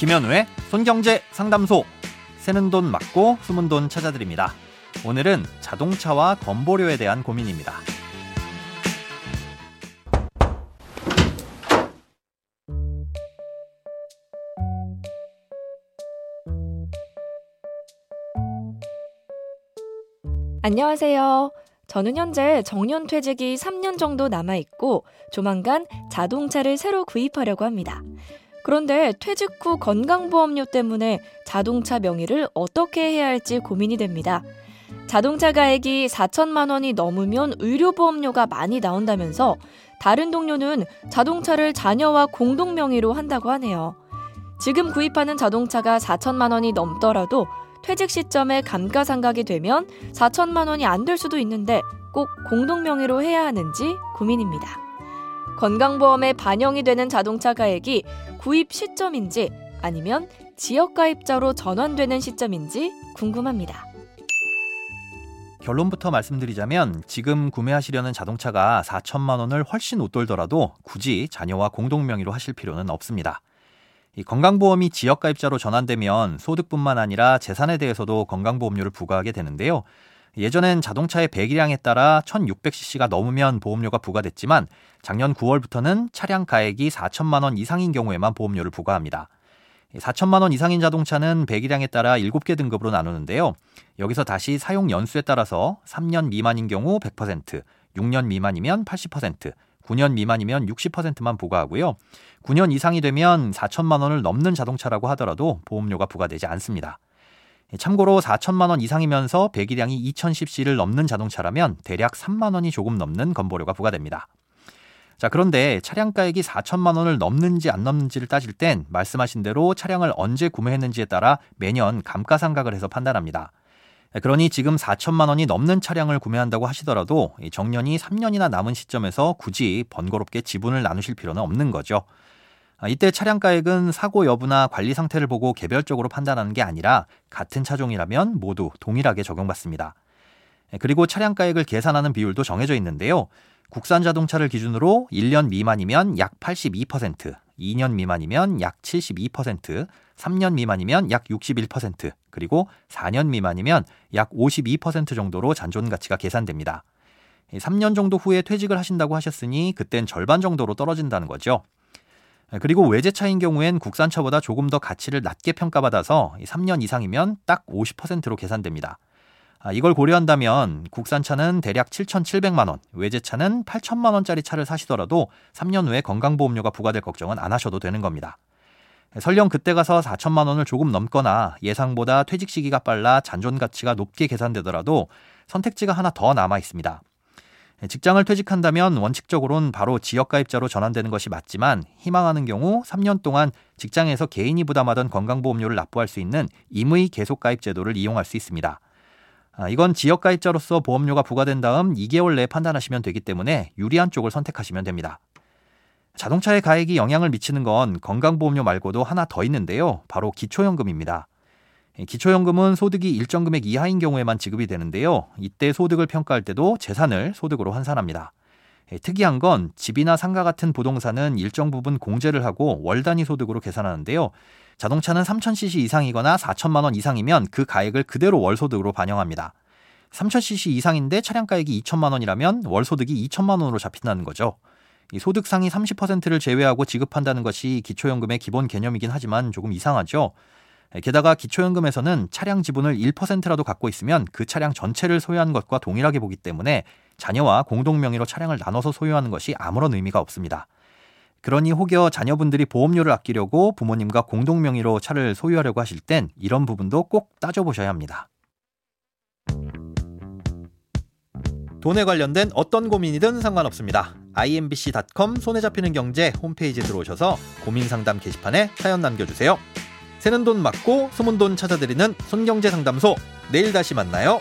김현우의 손경제 상담소. 새는 돈 맞고 숨은 돈 찾아드립니다. 오늘은 자동차와 건보료에 대한 고민입니다. 안녕하세요. 저는 현재 정년 퇴직이 3년 정도 남아 있고 조만간 자동차를 새로 구입하려고 합니다. 그런데 퇴직 후 건강보험료 때문에 자동차 명의를 어떻게 해야 할지 고민이 됩니다. 자동차 가액이 4천만 원이 넘으면 의료보험료가 많이 나온다면서 다른 동료는 자동차를 자녀와 공동 명의로 한다고 하네요. 지금 구입하는 자동차가 4천만 원이 넘더라도 퇴직 시점에 감가상각이 되면 4천만 원이 안 될 수도 있는데 꼭 공동 명의로 해야 하는지 고민입니다. 건강보험에 반영이 되는 자동차 가액이 구입 시점인지 아니면 지역가입자로 전환되는 시점인지 궁금합니다. 결론부터 말씀드리자면 지금 구매하시려는 자동차가 4천만 원을 훨씬 웃돌더라도 굳이 자녀와 공동 명의로 하실 필요는 없습니다. 이 건강보험이 지역가입자로 전환되면 소득뿐만 아니라 재산에 대해서도 건강보험료를 부과하게 되는데요. 예전엔 자동차의 배기량에 따라 1600cc가 넘으면 보험료가 부과됐지만 작년 9월부터는 차량 가액이 4천만 원 이상인 경우에만 보험료를 부과합니다. 4천만 원 이상인 자동차는 배기량에 따라 7개 등급으로 나누는데요. 여기서 다시 사용 연수에 따라서 3년 미만인 경우 100%, 6년 미만이면 80%, 9년 미만이면 60%만 부과하고요. 9년 이상이 되면 4천만 원을 넘는 자동차라고 하더라도 보험료가 부과되지 않습니다. 참고로 4천만 원 이상이면서 배기량이 2010cc를 넘는 자동차라면 대략 3만 원이 조금 넘는 건보료가 부과됩니다. 자, 그런데 차량 가액이 4천만 원을 넘는지 안 넘는지를 따질 땐 말씀하신 대로 차량을 언제 구매했는지에 따라 매년 감가상각을 해서 판단합니다. 그러니 지금 4천만 원이 넘는 차량을 구매한다고 하시더라도 정년이 3년이나 남은 시점에서 굳이 번거롭게 지분을 나누실 필요는 없는 거죠. 아, 이때 차량 가액은 사고 여부나 관리 상태를 보고 개별적으로 판단하는 게 아니라 같은 차종이라면 모두 동일하게 적용받습니다. 그리고 차량 가액을 계산하는 비율도 정해져 있는데요. 국산 자동차를 기준으로 1년 미만이면 약 82%, 2년 미만이면 약 72%, 3년 미만이면 약 61%, 그리고 4년 미만이면 약 52% 정도로 잔존 가치가 계산됩니다. 3년 정도 후에 퇴직을 하신다고 하셨으니 그땐 절반 정도로 떨어진다는 거죠. 그리고 외제차인 경우엔 국산차보다 조금 더 가치를 낮게 평가받아서 3년 이상이면 딱 50%로 계산됩니다. 아, 이걸 고려한다면 국산차는 대략 7,700만 원, 외제차는 8천만 원짜리 차를 사시더라도 3년 후에 건강보험료가 부과될 걱정은 안 하셔도 되는 겁니다. 설령 그때 가서 4천만 원을 조금 넘거나 예상보다 퇴직 시기가 빨라 잔존 가치가 높게 계산되더라도 선택지가 하나 더 남아 있습니다. 직장을 퇴직한다면 원칙적으로는 바로 지역가입자로 전환되는 것이 맞지만 희망하는 경우 3년 동안 직장에서 개인이 부담하던 건강보험료를 납부할 수 있는 임의 계속가입 제도를 이용할 수 있습니다. 아, 이건 지역가입자로서 보험료가 부과된 다음 2개월 내에 판단하시면 되기 때문에 유리한 쪽을 선택하시면 됩니다. 자동차의 가액이 영향을 미치는 건 건강보험료 말고도 하나 더 있는데요. 바로 기초연금입니다. 기초연금은 소득이 일정 금액 이하인 경우에만 지급이 되는데요. 이때 소득을 평가할 때도 재산을 소득으로 환산합니다. 특이한 건 집이나 상가 같은 부동산은 일정 부분 공제를 하고 월 단위 소득으로 계산하는데요. 자동차는 3,000cc 이상이거나 4천만 원 이상이면 그 가액을 그대로 월 소득으로 반영합니다. 3,000cc 이상인데 차량 가액이 2천만 원이라면 월 소득이 2천만 원으로 잡힌다는 거죠. 이 소득 상위 30%를 제외하고 지급한다는 것이 기초연금의 기본 개념이긴 하지만 조금 이상하죠. 게다가 기초연금에서는 차량 지분을 1%라도 갖고 있으면 그 차량 전체를 소유한 것과 동일하게 보기 때문에 자녀와 공동 명의로 차량을 나눠서 소유하는 것이 아무런 의미가 없습니다. 그러니 혹여 자녀분들이 보험료를 아끼려고 부모님과 공동 명의로 차를 소유하려고 하실 땐 이런 부분도 꼭 따져보셔야 합니다. 돈에 관련된 어떤 고민이든 상관없습니다. imbc.com 손에 잡히는 경제 홈페이지에 들어오셔서 고민 상담 게시판에 사연 남겨주세요. 새는 돈 맞고 숨은 돈 찾아드리는 손경제 상담소. 내일 다시 만나요.